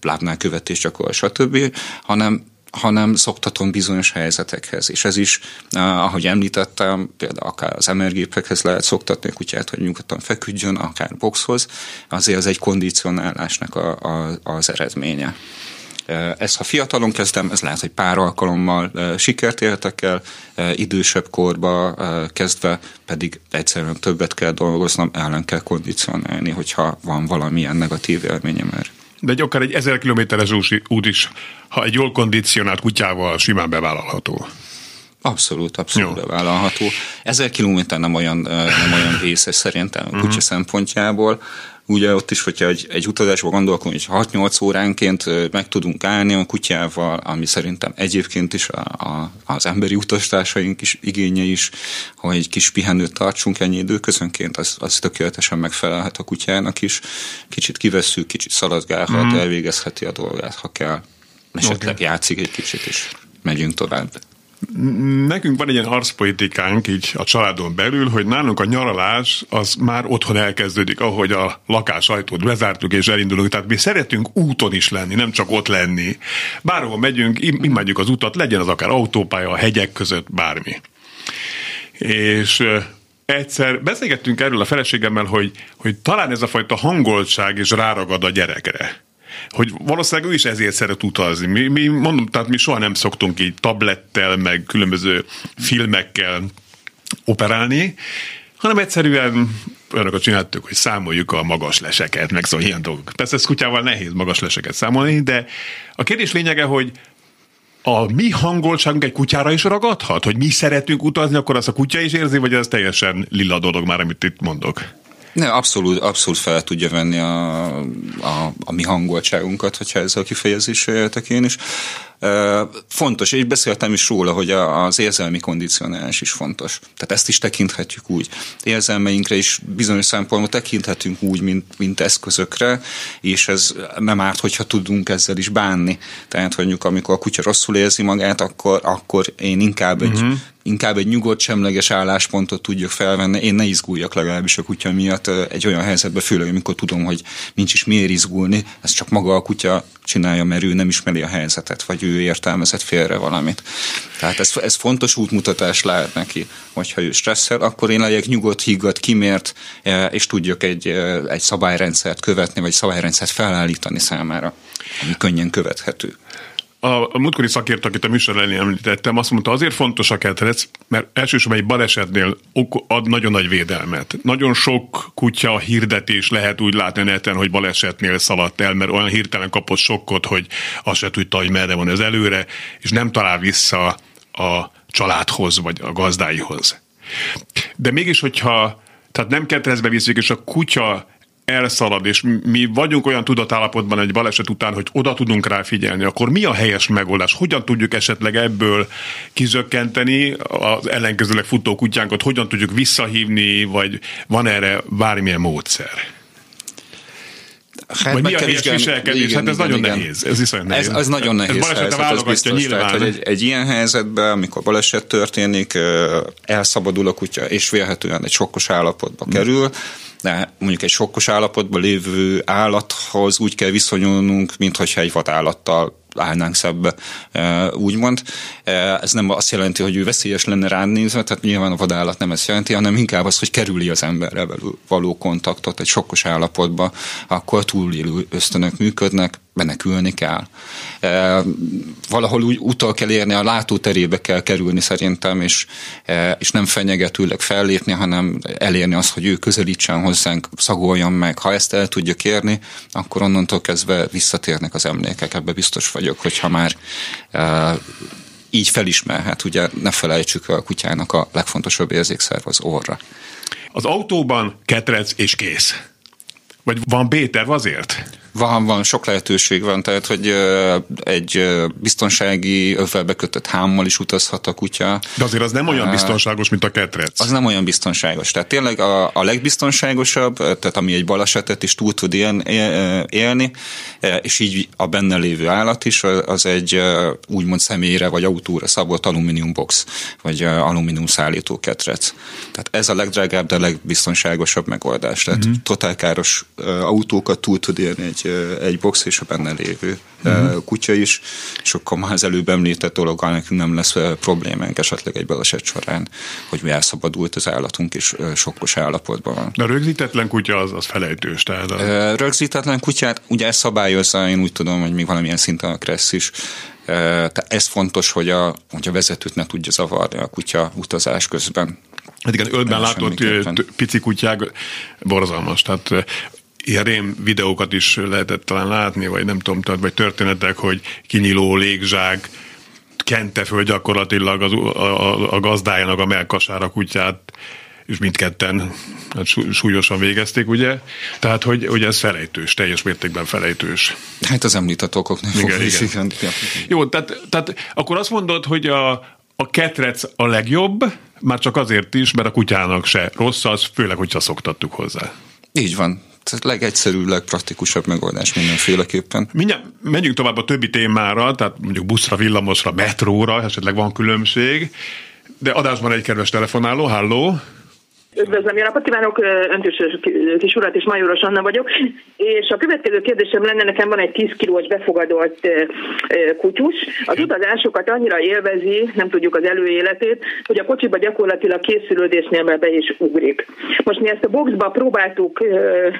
Lábnál követés gyakorol, stb. hanem hanem szoktatom bizonyos helyzetekhez. És ez is, ahogy említettem, például akár az emergépekhez lehet szoktatni a kutyát, hogy nyugodtan feküdjön, akár boxhoz, azért az egy kondicionálásnak a, a, az eredménye. Ez, ha fiatalon kezdem, ez lehet, hogy pár alkalommal sikert értek el, idősebb korba kezdve pedig egyszerűen többet kell dolgoznom, ellen kell kondicionálni, hogyha van valamilyen negatív élményem erre de egy akár egy ezer kilométeres út is, ha egy jól kondicionált kutyával simán bevállalható. Abszolút, abszolút Jó. bevállalható. Ezer kilométer nem olyan, nem olyan vészes szerintem a kutya uh-huh. szempontjából. Ugye ott is, hogyha egy, egy utazásban gondolkodunk, hogy 6-8 óránként meg tudunk állni a kutyával, ami szerintem egyébként is a, a, az emberi utastársaink is igénye is, hogy egy kis pihenőt tartsunk ennyi időközönként, az, az tökéletesen megfelelhet a kutyának is. Kicsit kivesszük, kicsit szaladgálhat, mm. elvégezheti a dolgát, ha kell. Esetleg okay. játszik egy kicsit, és megyünk tovább. Nekünk van egy ilyen arcpolitikánk így a családon belül, hogy nálunk a nyaralás az már otthon elkezdődik, ahogy a lakás ajtót bezártuk és elindulunk. Tehát mi szeretünk úton is lenni, nem csak ott lenni. Bárhol megyünk, imádjuk az utat, legyen az akár autópálya, a hegyek között, bármi. És egyszer beszélgettünk erről a feleségemmel, hogy, hogy talán ez a fajta hangoltság is ráragad a gyerekre hogy valószínűleg ő is ezért szeret utazni. Mi, mi mondom, tehát mi soha nem szoktunk így tablettel, meg különböző filmekkel operálni, hanem egyszerűen olyanokat csináltuk, hogy számoljuk a magas leseket, meg szóval ilyen dolgok. Persze ez kutyával nehéz magas leseket számolni, de a kérdés lényege, hogy a mi hangoltságunk egy kutyára is ragadhat? Hogy mi szeretünk utazni, akkor az a kutya is érzi, vagy ez teljesen lilla dolog már, amit itt mondok? Ne, abszolút, abszolút fel tudja venni a, a, a mi hangoltságunkat, hogyha ezzel a kifejezéssel éltek én is. Fontos, és beszéltem is róla, hogy az érzelmi kondicionálás is fontos. Tehát ezt is tekinthetjük úgy. Érzelmeinkre is bizonyos szempontból tekinthetünk úgy, mint, mint eszközökre, és ez nem árt, hogyha tudunk ezzel is bánni. Tehát, hogy amikor a kutya rosszul érzi magát, akkor, akkor én inkább egy uh-huh inkább egy nyugodt, semleges álláspontot tudjuk felvenni. Én ne izguljak legalábbis a kutya miatt egy olyan helyzetben, főleg amikor tudom, hogy nincs is miért izgulni, ez csak maga a kutya csinálja, mert ő nem ismeri a helyzetet, vagy ő értelmezett félre valamit. Tehát ez, ez fontos útmutatás lehet neki, hogyha ő stresszel, akkor én legyek nyugodt, higgadt, kimért, és tudjak egy, egy szabályrendszert követni, vagy szabályrendszert felállítani számára, ami könnyen követhető a, a múltkori szakért, akit a műsor elé említettem, azt mondta, azért fontos a ketrec, mert elsősorban egy balesetnél ad nagyon nagy védelmet. Nagyon sok kutya hirdetés lehet úgy látni a neten, hogy balesetnél szaladt el, mert olyan hirtelen kapott sokkot, hogy azt se tudta, hogy merre van az előre, és nem talál vissza a családhoz, vagy a gazdáihoz. De mégis, hogyha tehát nem ketrezbe viszik, és a kutya elszalad, és mi vagyunk olyan tudatállapotban egy baleset után, hogy oda tudunk rá figyelni, akkor mi a helyes megoldás? Hogyan tudjuk esetleg ebből kizökkenteni az ellenkezőleg futó kutyánkat? Hogyan tudjuk visszahívni, vagy van erre bármilyen módszer? Hát Vagy mi a helyes viselkedés? Igen, hát ez igen, nagyon igen. nehéz. Ez nagyon nehéz. Ez, ez nagyon nehéz ez helyzet, ez biztos. Nyilván. Tehát, egy, egy ilyen helyzetben, amikor baleset történik, elszabadul a kutya, és vélhetően egy sokkos állapotba kerül, de mondjuk egy sokkos állapotban lévő állathoz úgy kell viszonyulnunk, mintha egy vadállattal állnánk szebbe, e, úgymond. E, ez nem azt jelenti, hogy ő veszélyes lenne rá nézve, tehát nyilván a vadállat nem ezt jelenti, hanem inkább az, hogy kerüli az emberrel való kontaktot egy sokkos állapotban, akkor túlélő ösztönök működnek, menekülni kell. E, valahol úgy utal kell érni, a látóterébe kell kerülni szerintem, és, e, és nem fenyegetőleg fellépni, hanem elérni azt, hogy ő közelítsen hozzánk, szagoljon meg. Ha ezt el tudja kérni, akkor onnantól kezdve visszatérnek az emlékek. Ebbe biztos vagyok, hogyha már e, így felismerhet. Ugye ne felejtsük a kutyának a legfontosabb érzékszerv az orra. Az autóban ketrec és kész. Vagy van B-terv azért? Van, van, sok lehetőség van, tehát, hogy egy biztonsági övvel kötött hámmal is utazhat a kutya. De azért az nem olyan biztonságos, mint a ketrec. Az nem olyan biztonságos. Tehát tényleg a, a legbiztonságosabb, tehát ami egy balesetet is túl tud él, élni, és így a benne lévő állat is, az egy úgymond személyre vagy autóra szabott alumínium box, vagy alumínium szállító ketrec. Tehát ez a legdrágább, de a legbiztonságosabb megoldás. Tehát uh-huh. totálkáros autókat túl tud élni egy egy box és a benne lévő uh-huh. kutya is, és akkor már az előbb említett dologgal nekünk nem lesz problémánk esetleg egy baleset során, hogy mi elszabadult az állatunk, és sokkos állapotban van. De a rögzítetlen kutya az, az felejtős. Tehát a... Rögzítetlen kutyát, ugye ezt szabályozza, én úgy tudom, hogy még valamilyen szinten a kressz is, tehát ez fontos, hogy a, hogy a vezetőt ne tudja zavarni a kutya utazás közben. Hát igen, ölben látott pici kutyák borzalmas. Tehát ilyen rém videókat is lehetett talán látni, vagy nem tudom, vagy történetek, hogy kinyiló légzsák kente föl gyakorlatilag az, a, a, a gazdájának a melkasára kutyát, és mindketten hát súlyosan végezték, ugye? Tehát, hogy, hogy ez felejtős, teljes mértékben felejtős. Hát az említett okoknak igen, igen. igen. Jó, tehát, tehát akkor azt mondod, hogy a, a ketrec a legjobb, már csak azért is, mert a kutyának se rossz az, főleg, hogyha szoktattuk hozzá. Így van tehát legegyszerűbb, legpraktikusabb megoldás mindenféleképpen. Mindjárt menjünk tovább a többi témára, tehát mondjuk buszra, villamosra, metróra, esetleg van különbség, de adásban egy kedves telefonáló, halló! Üdvözlöm, jó napot kívánok, öntős kis urat és Majoros Anna vagyok, és a következő kérdésem lenne, nekem van egy 10 kilós befogadott kutyus, az utazásokat annyira élvezi, nem tudjuk az előéletét, hogy a kocsiba gyakorlatilag készülődésnél be is ugrik. Most mi ezt a boxba próbáltuk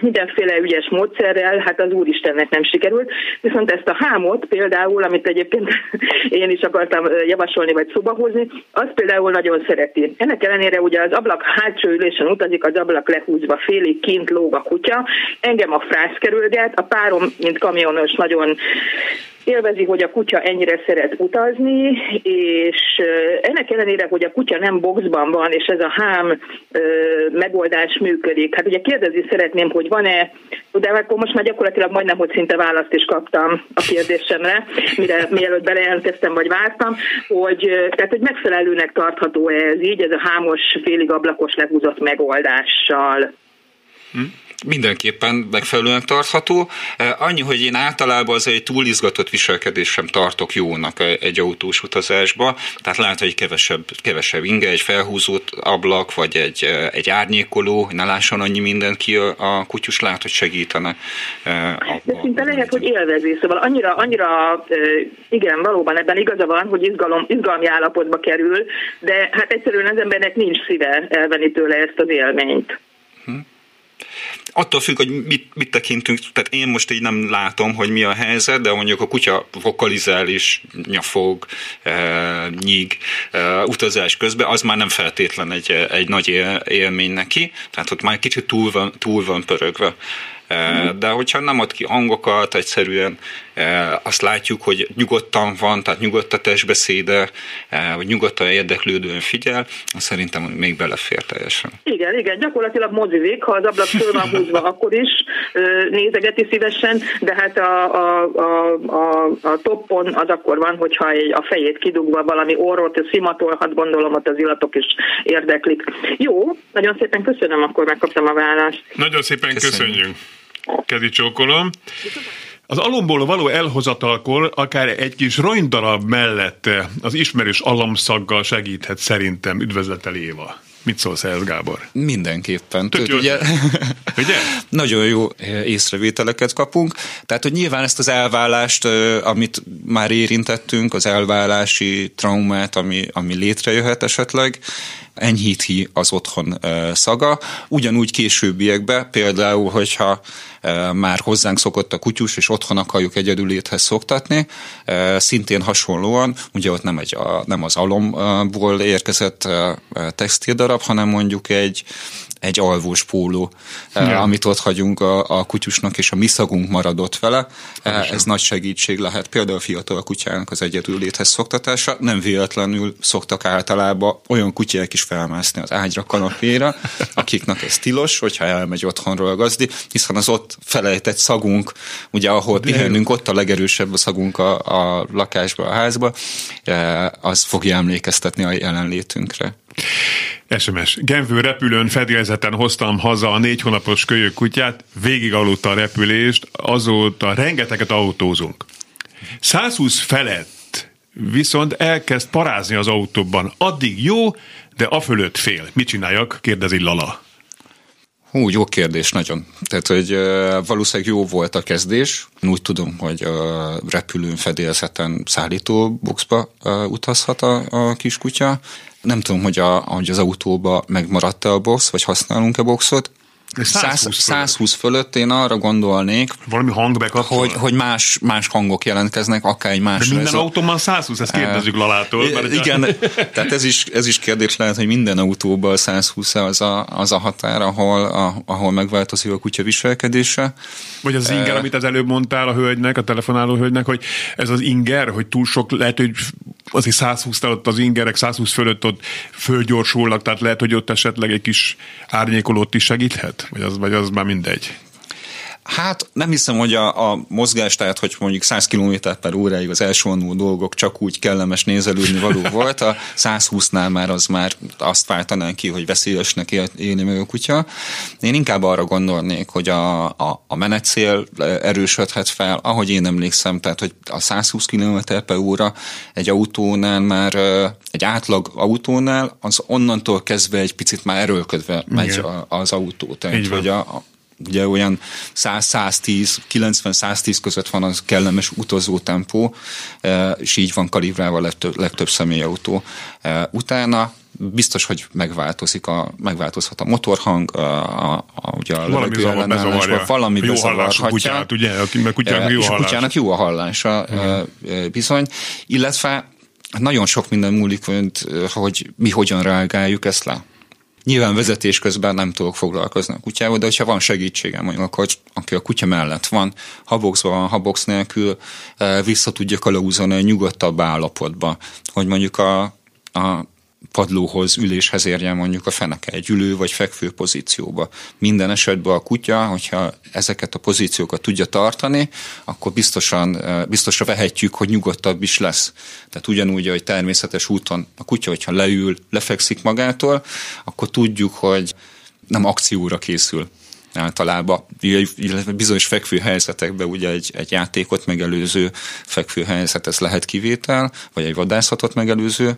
mindenféle ügyes módszerrel, hát az úristennek nem sikerült, viszont ezt a hámot például, amit egyébként én is akartam javasolni vagy szóba hozni, az például nagyon szereti. Ennek ellenére ugye az ablak hátsó ülésen utazik, az ablak lehúzva félig kint lóg a kutya, engem a frász kerülget, a párom, mint kamionos, nagyon élvezi, hogy a kutya ennyire szeret utazni, és ennek ellenére, hogy a kutya nem boxban van, és ez a hám megoldás működik. Hát ugye kérdezni szeretném, hogy van-e, de akkor most már gyakorlatilag majdnem, hogy szinte választ is kaptam a kérdésemre, mire, mielőtt belejelentkeztem, vagy vártam, hogy, tehát, hogy megfelelőnek tartható ez így, ez a hámos, félig ablakos lehúzott megoldással. Hm? Mindenképpen megfelelően tartható. Eh, annyi, hogy én általában az egy túlizgatott viselkedés sem tartok jónak egy autós utazásba, tehát lehet, hogy kevesebb, kevesebb inge, egy felhúzott ablak, vagy egy, eh, egy árnyékoló, hogy ne lásson annyi mindent ki a, a kutyus, lehet, hogy segítene. De szinte lehet, hogy élvezi, szóval annyira, annyira igen, valóban ebben igaza van, hogy izgalom, izgalmi állapotba kerül, de hát egyszerűen az embernek nincs szíve elvenni tőle ezt az élményt. Hm attól függ, hogy mit, mit tekintünk, tehát én most így nem látom, hogy mi a helyzet, de mondjuk a kutya vokalizál és nyafog, e, nyíg e, utazás közben, az már nem feltétlen egy, egy nagy élmény neki, tehát ott már kicsit túl van, túl van pörögve. De hogyha nem ad ki hangokat, egyszerűen azt látjuk, hogy nyugodtan van, tehát nyugodt a testbeszéde, vagy nyugodtan érdeklődően figyel, szerintem még belefér teljesen. Igen, igen, gyakorlatilag mozizik, ha az ablak föl van húzva, akkor is nézegeti szívesen, de hát a, a, a, a, a toppon az akkor van, hogyha egy, a fejét kidugva valami orrot szimatolhat, gondolom ott az illatok is érdeklik. Jó, nagyon szépen köszönöm, akkor megkaptam a választ. Nagyon szépen köszönjük. köszönjük. Kezi csókolom. Az alomból való elhozatalkor akár egy kis ronydarab mellett az ismerős alomszaggal segíthet szerintem. Üdvözletel Éva. Mit szólsz ehhez, Gábor? Mindenképpen. Tök jó. Ugye, ugye? nagyon jó észrevételeket kapunk. Tehát, hogy nyilván ezt az elválást, amit már érintettünk, az elválási traumát, ami, ami létrejöhet esetleg, enyhíti az otthon szaga. Ugyanúgy későbbiekben, például, hogyha már hozzánk szokott a kutyus, és otthon akarjuk egyedüléthez szoktatni. Szintén hasonlóan, ugye ott nem, egy, nem az alomból érkezett textildarab, hanem mondjuk egy, egy alvós póló, ja. amit ott hagyunk a, a kutyusnak, és a mi szagunk maradott vele. Pontosan. Ez nagy segítség lehet. Például a fiatal kutyának az egyedül léthez szoktatása. Nem véletlenül szoktak általában olyan kutyák is felmászni az ágyra, kanapéra, akiknek ez tilos, hogyha elmegy otthonról a gazdi, hiszen az ott felejtett szagunk, ugye ahol De pihenünk, ott a legerősebb a szagunk a, a lakásba, a házba, az fogja emlékeztetni a jelenlétünkre. SMS. Genvő repülőn fedélzeten hoztam haza a négy hónapos kölyök kutyát, végig aludta a repülést, azóta rengeteget autózunk. 120 felett viszont elkezd parázni az autóban. Addig jó, de a fölött fél. Mit csináljak? kérdezi Lala. Hú, jó kérdés, nagyon. Tehát, hogy valószínűleg jó volt a kezdés. Úgy tudom, hogy uh, repülőn fedélzeten szállító boxba utazhat a, a kiskutya. Nem tudom, hogy, a, hogy az autóba megmaradt-e a box, vagy használunk-e boxot. 120, 120 fölött én arra gondolnék, valami hang hogy, hogy más, más hangok jelentkeznek, akár egy más. De minden autóban 120, ezt kérdezzük Lalától. Mert igen, a... tehát ez is, ez is kérdés lehet, hogy minden autóban 120 az a, az a határ, ahol, a, ahol megváltozik a kutya viselkedése. Vagy az inger, amit az előbb mondtál a hölgynek, a telefonáló hölgynek, hogy ez az inger, hogy túl sok, lehet, hogy azért 120 ott az ingerek 120 fölött ott fölgyorsulnak, tehát lehet, hogy ott esetleg egy kis árnyékolót is segíthet? Vagy az, vagy az már mindegy? Hát nem hiszem, hogy a, a mozgás, tehát hogy mondjuk 100 km per óráig az elsővonó dolgok csak úgy kellemes nézelődni való volt, a 120-nál már az már azt váltanánk ki, hogy veszélyesnek élni meg a kutya. Én inkább arra gondolnék, hogy a, a, a menetszél erősödhet fel, ahogy én emlékszem, tehát hogy a 120 km per óra egy autónál már egy átlag autónál az onnantól kezdve egy picit már erőlködve megy az autó. Tehát, hogy a, ugye olyan 100-110, 90-110 között van az kellemes utazó tempó, e, és így van kalibrálva a legtöbb, legtöbb személyautó. E, utána biztos, hogy megváltozik a, megváltozhat a motorhang, a, a, a, ugye a valami bezavarja. valami jó bezavarhatja. Kutyát, ugye, akinek kutyának jó és a kutyának jó a hallása uh-huh. bizony, illetve nagyon sok minden múlik, hogy mi hogyan reagáljuk ezt le. Nyilván vezetés közben nem tudok foglalkozni a kutyával, de hogyha van segítségem, mondjuk akkor, aki a kutya mellett van, haboxban van, habox nélkül, eh, vissza tudja kalauzolni a nyugodtabb állapotba, hogy mondjuk a, a padlóhoz, üléshez érjen mondjuk a feneke egy ülő vagy fekvő pozícióba. Minden esetben a kutya, hogyha ezeket a pozíciókat tudja tartani, akkor biztosan, biztosra vehetjük, hogy nyugodtabb is lesz. Tehát ugyanúgy, hogy természetes úton a kutya, hogyha leül, lefekszik magától, akkor tudjuk, hogy nem akcióra készül általában, illetve bizonyos fekvő helyzetekben ugye egy, egy játékot megelőző fekvő helyzet, ez lehet kivétel, vagy egy vadászatot megelőző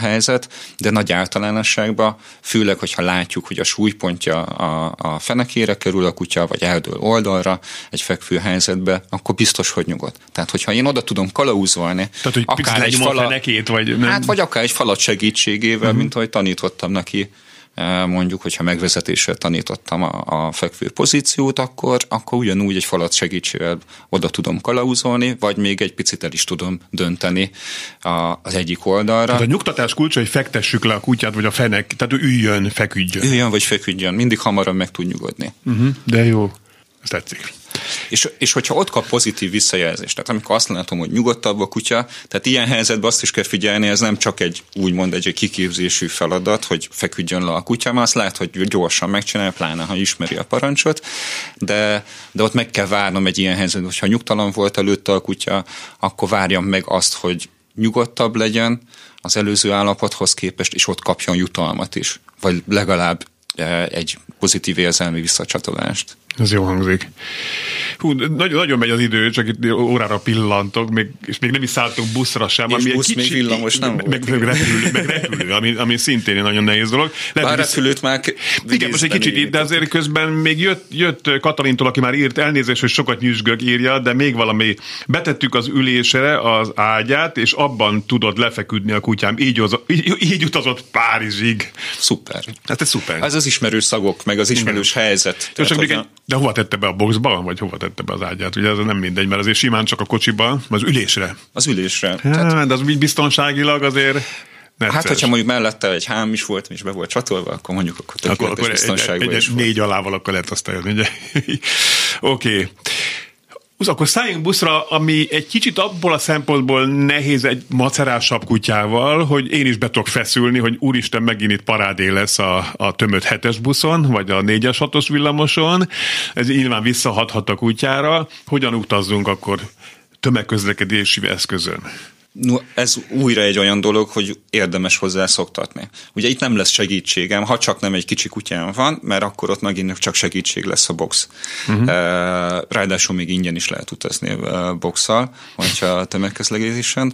helyzet, de nagy általánosságban, főleg, hogyha látjuk, hogy a súlypontja a, a fenekére kerül a kutya, vagy eldől oldalra egy fekvő helyzetbe, akkor biztos, hogy nyugodt. Tehát, hogyha én oda tudom kalauzolni, Tehát, hogy akár egy falat, fenekét, vagy nem? Hát, vagy akár egy falat segítségével, uh-huh. mint ahogy tanítottam neki mondjuk, hogyha megvezetéssel tanítottam a, a fekvő pozíciót, akkor, akkor ugyanúgy egy falat segítségével oda tudom kalauzolni, vagy még egy picit el is tudom dönteni a, az egyik oldalra. Tehát a nyugtatás kulcsa, hogy fektessük le a kutyát, vagy a fenek, tehát üljön, feküdjön. Üljön, vagy feküdjön, mindig hamarabb meg tud nyugodni. Uh-huh, de jó, ez tetszik. És, és hogyha ott kap pozitív visszajelzést, tehát amikor azt látom, hogy nyugodtabb a kutya, tehát ilyen helyzetben azt is kell figyelni, ez nem csak egy úgymond egy, kiképzésű feladat, hogy feküdjön le a kutya, mert azt lehet, hogy gyorsan megcsinálja, pláne ha ismeri a parancsot, de, de ott meg kell várnom egy ilyen helyzetben, hogyha nyugtalan volt előtte a kutya, akkor várjam meg azt, hogy nyugodtabb legyen az előző állapothoz képest, és ott kapjon jutalmat is, vagy legalább eh, egy pozitív érzelmi visszacsatolást. Ez jó hangzik. Hú, nagyon, nagyon megy az idő, csak itt órára pillantok, még, és még nem is szálltunk buszra sem. És ami busz kicsi, még villamos nem meg, meg, meg, repülő, meg repülő, ami, ami szintén egy nagyon nehéz dolog. Lehet, Bár repülőt már Igen, most egy kicsit, de azért közben még jött, jött Katalintól, aki már írt elnézést, hogy sokat nyüzsgök írja, de még valami. Betettük az ülésre az ágyát, és abban tudod lefeküdni a kutyám. Így, az, így, így utazott Párizsig. Szuper. Hát ez szuper. Ez az ismerős szagok, meg az ismerős Igen. helyzet. Hogy a... De hova tette be a boxba, vagy hova tette be az ágyát? Ugye ez nem mindegy, mert azért simán csak a kocsiba, az ülésre. Az ülésre. Hát, Tehát... De az így biztonságilag azért Necces. Hát, hogyha mondjuk mellette egy hám is volt, és be volt csatolva, akkor mondjuk akkor tökéletes akkor, akkor biztonságban egy, egy, egy négy alával akkor lehet azt eljönni, ugye? Oké. okay. Akkor szálljunk buszra, ami egy kicsit abból a szempontból nehéz egy macerásabb kutyával, hogy én is be tudok feszülni, hogy úristen, megint itt parádé lesz a, a tömött hetes buszon, vagy a négyes hatos villamoson. Ez nyilván visszahathat a kutyára. Hogyan utazzunk akkor tömegközlekedési eszközön? No, ez újra egy olyan dolog, hogy érdemes hozzá szoktatni. Ugye itt nem lesz segítségem, ha csak nem egy kicsi kutyám van, mert akkor ott megint csak segítség lesz a box. Uh-huh. Ráadásul még ingyen is lehet utazni boxal, hogyha tömegközlekedésen.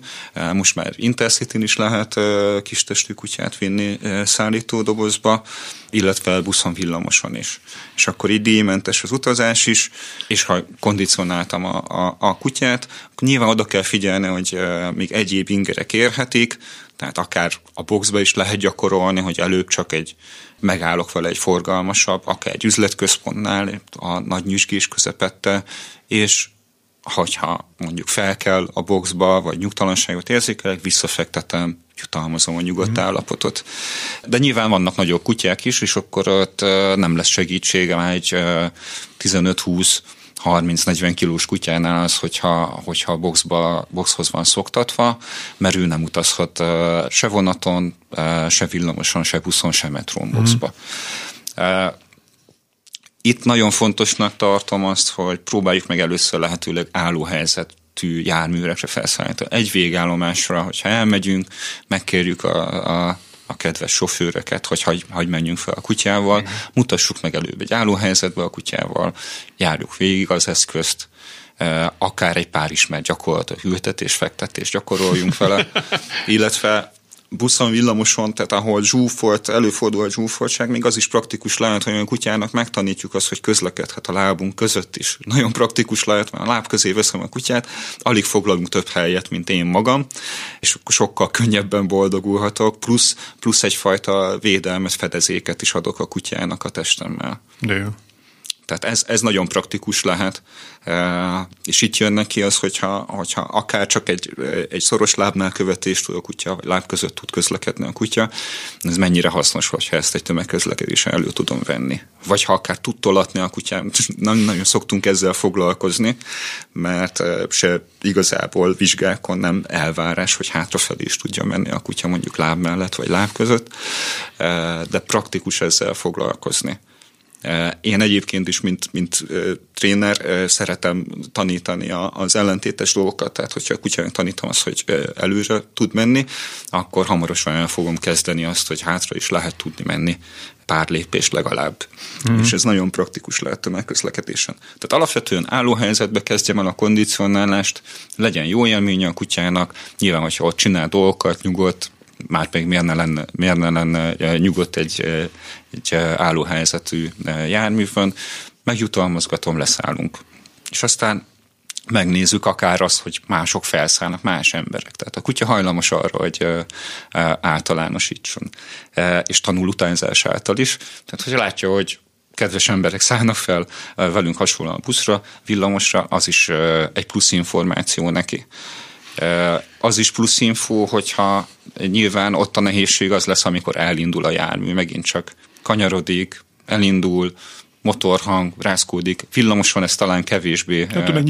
Most már intercity is lehet kis testű kutyát vinni szállítódobozba, illetve buszon villamoson is. És akkor így díjmentes az utazás is, és ha kondicionáltam a, a, a kutyát, akkor nyilván oda kell figyelni, hogy még egyéb ingerek érhetik, tehát akár a boxba is lehet gyakorolni, hogy előbb csak egy megállok vele egy forgalmasabb, akár egy üzletközpontnál, a nagy nyüzsgés közepette, és hogyha mondjuk fel kell a boxba, vagy nyugtalanságot érzékelek, visszafektetem, jutalmazom a nyugodt mm. állapotot. De nyilván vannak nagyobb kutyák is, és akkor ott nem lesz segítsége, már egy 15-20 30-40 kilós kutyánál az, hogyha, hogyha a boxba, boxhoz van szoktatva, mert ő nem utazhat se vonaton, se villamoson, se buszon, se metrón boxba. Mm. Itt nagyon fontosnak tartom azt, hogy próbáljuk meg először lehetőleg álló helyzetű járműrekre felszállítani. Egy végállomásra, hogyha elmegyünk, megkérjük a, a a kedves sofőröket, hogy hagy, hagy menjünk fel a kutyával, mutassuk meg előbb egy állóhelyzetbe a kutyával, járjuk végig az eszközt, akár egy pár ismert gyakorlat, a hültetés, fektetés gyakoroljunk vele, illetve buszon, villamoson, tehát ahol zsúfolt, előfordul a zsúfoltság, még az is praktikus lehet, hogy a kutyának megtanítjuk azt, hogy közlekedhet a lábunk között is. Nagyon praktikus lehet, mert a láb közé veszem a kutyát, alig foglalunk több helyet, mint én magam, és sokkal könnyebben boldogulhatok, plusz, plusz egyfajta védelmet, fedezéket is adok a kutyának a testemmel. De jó. Tehát ez, ez nagyon praktikus lehet, és itt jön neki az, hogyha, hogyha akár csak egy, egy szoros lábnál követést tud a kutya, vagy láb között tud közlekedni a kutya, ez mennyire hasznos, hogyha ezt egy tömegközlekedésen elő tudom venni. Vagy ha akár tud tolatni a kutyám, nagyon, nagyon szoktunk ezzel foglalkozni, mert se igazából vizsgákon nem elvárás, hogy hátrafelé is tudja menni a kutya mondjuk láb mellett, vagy láb között, de praktikus ezzel foglalkozni. Én egyébként is, mint, mint tréner, szeretem tanítani az ellentétes dolgokat, tehát hogyha a kutyának tanítom azt, hogy előre tud menni, akkor hamarosan el fogom kezdeni azt, hogy hátra is lehet tudni menni pár lépés legalább. Mm. És ez nagyon praktikus lehet tömegközlekedésen. Tehát alapvetően állóhelyzetbe kezdjem el a kondicionálást, legyen jó élménye a kutyának, nyilván, hogyha ott csinál dolgokat, nyugodt, már pedig miért ne lenne, miért ne lenne nyugodt egy, egy állóhelyzetű járművön, megjutalmazgatom, leszállunk. És aztán megnézzük akár azt, hogy mások felszállnak, más emberek. Tehát a kutya hajlamos arra, hogy általánosítson, és tanul utányzás által is. Tehát, hogyha látja, hogy kedves emberek szállnak fel velünk hasonlóan buszra, villamosra, az is egy plusz információ neki. Az is plusz info, hogyha nyilván ott a nehézség az lesz, amikor elindul a jármű, megint csak kanyarodik, elindul, motorhang, rázkódik. Villamoson ez talán kevésbé hát, eh,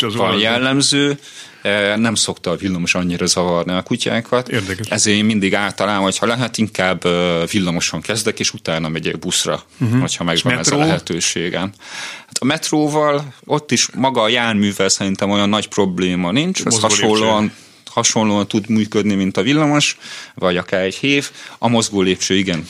az van jellemző. Eh, nem szokta a villamos annyira zavarni a kutyákat. Érdekes. Ezért én mindig általában, hogyha lehet, inkább eh, villamoson kezdek, és utána megyek buszra, uh-huh. hogyha megvan ez a lehetőségem. Hát a metróval ott is maga a járművel szerintem olyan nagy probléma nincs. Ez hasonlóan hasonlóan tud működni, mint a villamos, vagy akár egy hév. A mozgó lépcső, igen,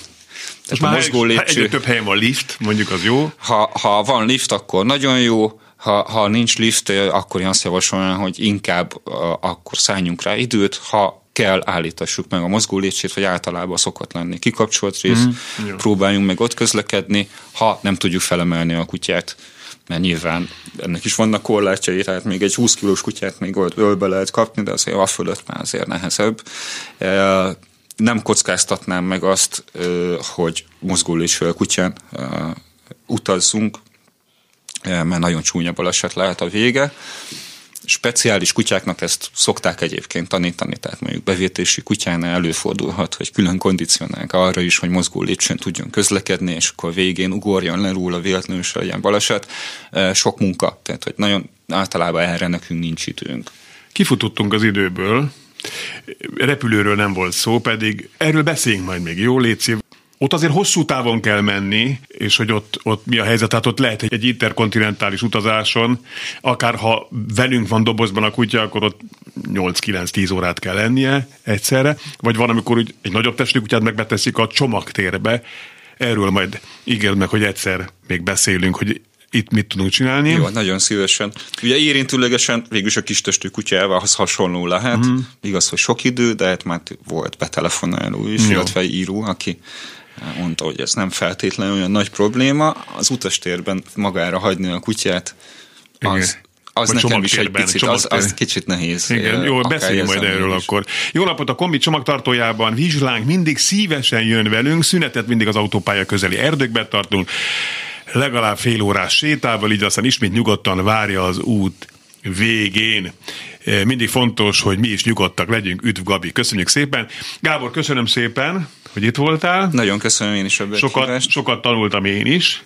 Tehát a mozgó lépcső... Egyre több helyen van lift, mondjuk az jó. Ha, ha van lift, akkor nagyon jó, ha, ha nincs lift, akkor én azt javasolnám, hogy inkább akkor szálljunk rá időt, ha kell állítassuk meg a mozgó létsét, vagy általában szokott lenni kikapcsolt rész, mm, próbáljunk meg ott közlekedni, ha nem tudjuk felemelni a kutyát, mert nyilván ennek is vannak korlátjai, tehát még egy 20 kilós kutyát még ölbe lehet kapni, de azért a fölött már azért nehezebb. Nem kockáztatnám meg azt, hogy mozgóléssel kutyán utazzunk, mert nagyon csúnya baleset lehet a vége speciális kutyáknak ezt szokták egyébként tanítani, tehát mondjuk bevétési kutyánál előfordulhat, hogy külön kondicionálják arra is, hogy mozgó lépcsőn tudjon közlekedni, és akkor végén ugorjon le róla véletlenül se legyen baleset. Sok munka, tehát hogy nagyon általában erre nekünk nincs időnk. Kifutottunk az időből, repülőről nem volt szó, pedig erről beszéljünk majd még, jó létszik. Ott azért hosszú távon kell menni, és hogy ott, ott mi a helyzet, tehát ott lehet egy interkontinentális utazáson, akár ha velünk van dobozban a kutya, akkor ott 8-9-10 órát kell lennie egyszerre, vagy van, amikor úgy egy nagyobb testű kutyát megbeteszik a csomagtérbe, erről majd ígérd meg, hogy egyszer még beszélünk, hogy itt mit tudunk csinálni. Jó, nagyon szívesen. Ugye érintőlegesen végülis a kis testű kutyával hasonló lehet. Mm. Igaz, hogy sok idő, de hát már volt betelefonáló is, illetve író, aki mondta, hogy ez nem feltétlenül olyan nagy probléma. Az utastérben magára hagyni a kutyát, az, az Vagy nekem is egy picit, az, az kicsit nehéz. Igen, jó, beszéljünk majd erről is. akkor. Jó napot a kombi csomagtartójában, vizslánk mindig szívesen jön velünk, szünetet mindig az autópálya közeli erdőkbe tartunk, legalább fél órás sétával, így aztán ismét nyugodtan várja az út végén. Mindig fontos, hogy mi is nyugodtak legyünk. Üdv Gabi, köszönjük szépen. Gábor, köszönöm szépen hogy itt voltál. Nagyon köszönöm én is a sokat, sokat tanultam én is,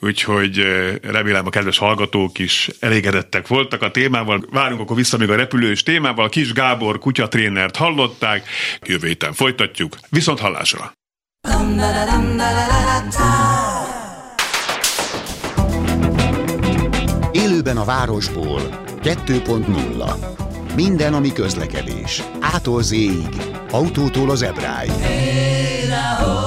úgyhogy remélem a kedves hallgatók is elégedettek voltak a témával. Várunk akkor vissza még a repülős témával. Kis Gábor kutyatrénert hallották. Jövő héten folytatjuk. Viszont hallásra! Közben a városból 2.0 Minden, ami közlekedés. Ától autótól az ebráig. Hey,